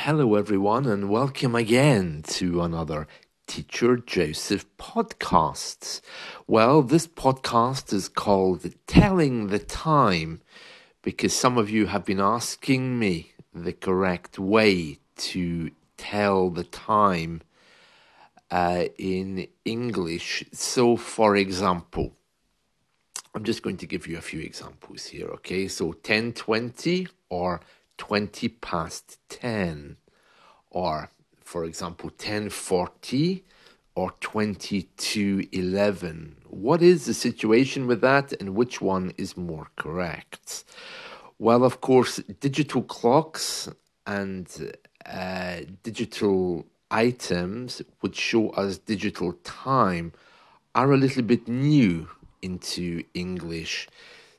Hello, everyone, and welcome again to another Teacher Joseph podcast. Well, this podcast is called Telling the Time because some of you have been asking me the correct way to tell the time uh, in English. So, for example, I'm just going to give you a few examples here, okay? So 1020 or 20 past 10 or for example 1040 or 2211 what is the situation with that and which one is more correct? Well of course digital clocks and uh, digital items which show us digital time are a little bit new into english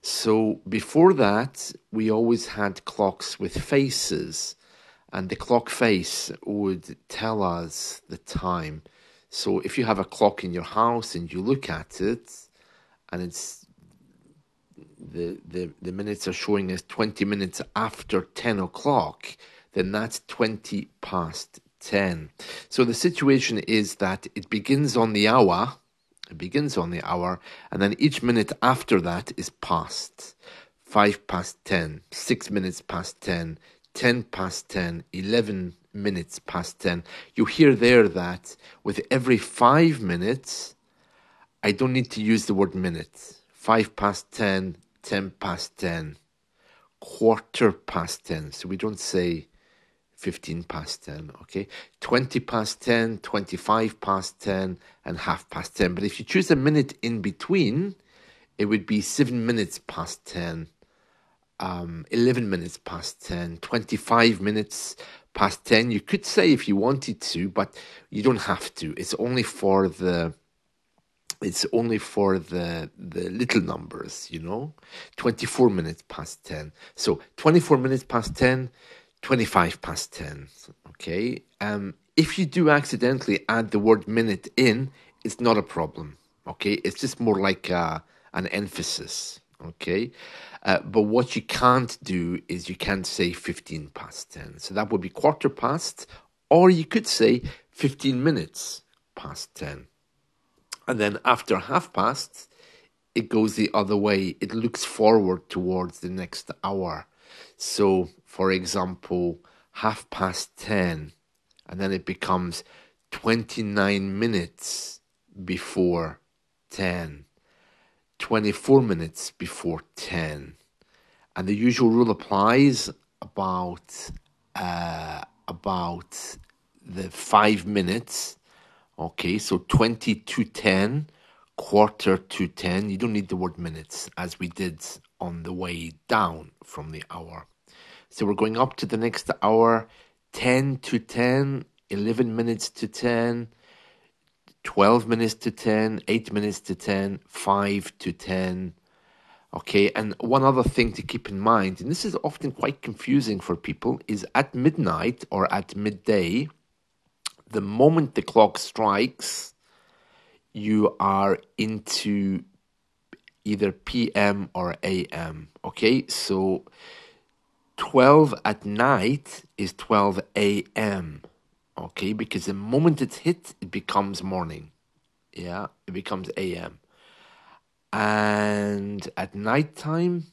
so before that, we always had clocks with faces, and the clock face would tell us the time. So if you have a clock in your house and you look at it, and it's the the, the minutes are showing us 20 minutes after 10 o'clock, then that's 20 past 10. So the situation is that it begins on the hour it begins on the hour, and then each minute after that is past. Five past ten, six minutes past ten, ten past ten, eleven minutes past ten. You hear there that with every five minutes, I don't need to use the word minute. Five past ten, ten past ten, quarter past ten. So we don't say 15 past 10, okay? 20 past 10, 25 past 10, and half past 10. But if you choose a minute in between, it would be 7 minutes past 10, um, 11 minutes past 10, 25 minutes past 10. You could say if you wanted to, but you don't have to. It's only for the it's only for the the little numbers, you know. 24 minutes past 10. So 24 minutes past 10 25 past 10. Okay. Um, if you do accidentally add the word minute in, it's not a problem. Okay. It's just more like uh, an emphasis. Okay. Uh, but what you can't do is you can't say 15 past 10. So that would be quarter past, or you could say 15 minutes past 10. And then after half past, it goes the other way. It looks forward towards the next hour. So, for example, half past 10, and then it becomes 29 minutes before 10, 24 minutes before 10. And the usual rule applies about uh, about the five minutes. Okay, so 20 to 10, quarter to 10. You don't need the word minutes as we did on the way down from the hour. So we're going up to the next hour 10 to 10, 11 minutes to 10, 12 minutes to 10, 8 minutes to 10, 5 to 10. Okay, and one other thing to keep in mind, and this is often quite confusing for people, is at midnight or at midday, the moment the clock strikes, you are into either PM or AM. Okay, so 12 at night is 12 AM. Okay, because the moment it's hit, it becomes morning. Yeah, it becomes AM. And at nighttime,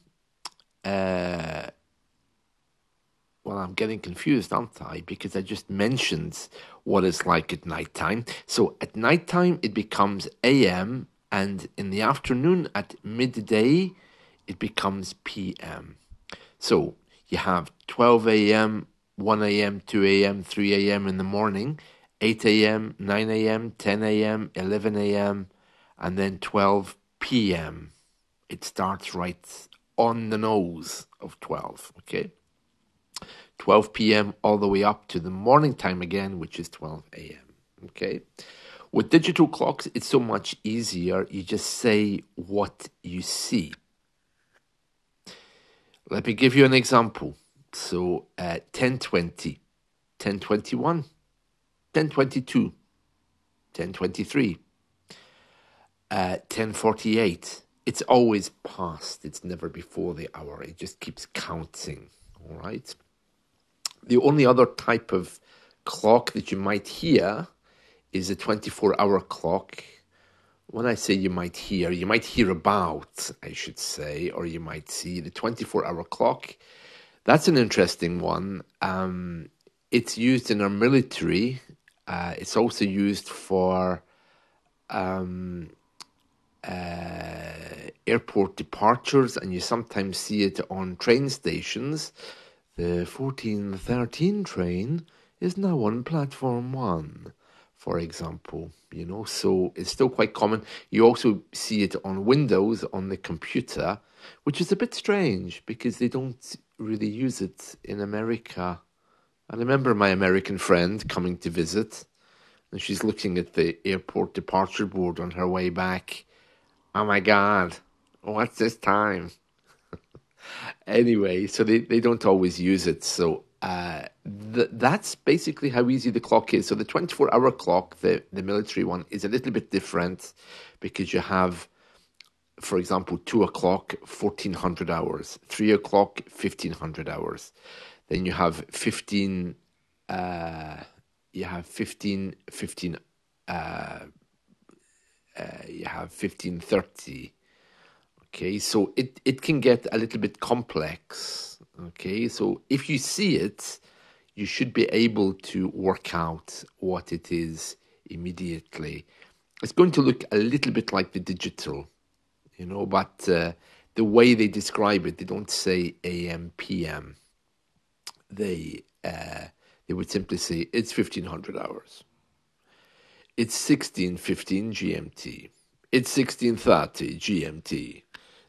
uh, well, I'm getting confused, aren't I? Because I just mentioned what it's like at nighttime. So at nighttime, it becomes AM and in the afternoon at midday it becomes PM. So you have 12 a.m., 1 a.m., 2 a.m., 3 a.m. in the morning, 8 a.m., 9 a.m., 10 a.m., 11 a.m., and then 12 p.m. It starts right on the nose of 12, okay? 12 p.m. all the way up to the morning time again, which is 12 a.m., okay? With digital clocks, it's so much easier. You just say what you see. Let me give you an example. So, uh, 1020, 1021, 1022, 1023, uh, 1048. It's always past, it's never before the hour. It just keeps counting, all right? The only other type of clock that you might hear is a 24 hour clock. When I say you might hear, you might hear about, I should say, or you might see the 24 hour clock. That's an interesting one. Um, it's used in our military. Uh, it's also used for um, uh, airport departures, and you sometimes see it on train stations. The 1413 train is now on platform one, for example. You know, so it's still quite common. You also see it on Windows on the computer, which is a bit strange because they don't really use it in America. I remember my American friend coming to visit, and she's looking at the airport departure board on her way back. Oh my God, what's this time? anyway, so they, they don't always use it. So uh, th- that's basically how easy the clock is. So the 24 hour clock, the, the military one, is a little bit different because you have, for example, 2 o'clock, 1400 hours, 3 o'clock, 1500 hours. Then you have 15, uh, you have 15, 15, uh, uh, you have 1530. Okay, so it, it can get a little bit complex. Okay, so if you see it, you should be able to work out what it is immediately. It's going to look a little bit like the digital, you know, but uh, the way they describe it, they don't say AM, PM. They uh, they would simply say it's 1500 hours. It's 1615 GMT. It's 1630 GMT.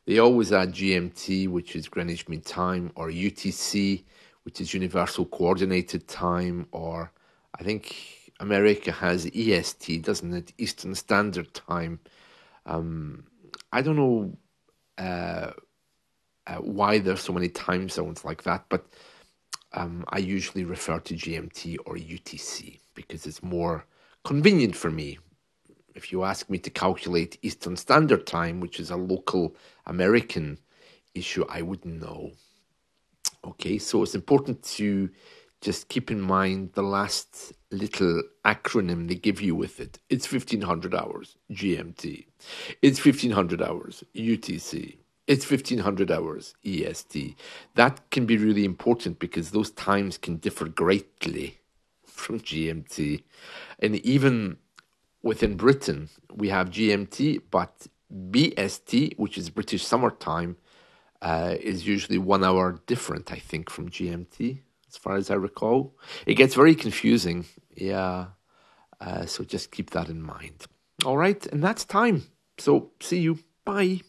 They always add GMT, which is Greenwich Mean Time, or UTC, which is Universal Coordinated Time, or I think America has EST, doesn't it? Eastern Standard Time. Um, I don't know uh, uh, why there's so many time zones like that, but um, I usually refer to GMT or UTC because it's more convenient for me if you ask me to calculate Eastern Standard Time, which is a local American issue, I wouldn't know. Okay, so it's important to just keep in mind the last little acronym they give you with it. It's 1500 hours GMT. It's 1500 hours UTC. It's 1500 hours EST. That can be really important because those times can differ greatly from GMT. And even within Britain, we have GMT, but BST, which is British summertime, uh, is usually one hour different, I think, from GMT, as far as I recall. It gets very confusing. Yeah. Uh, so just keep that in mind. All right. And that's time. So see you. Bye.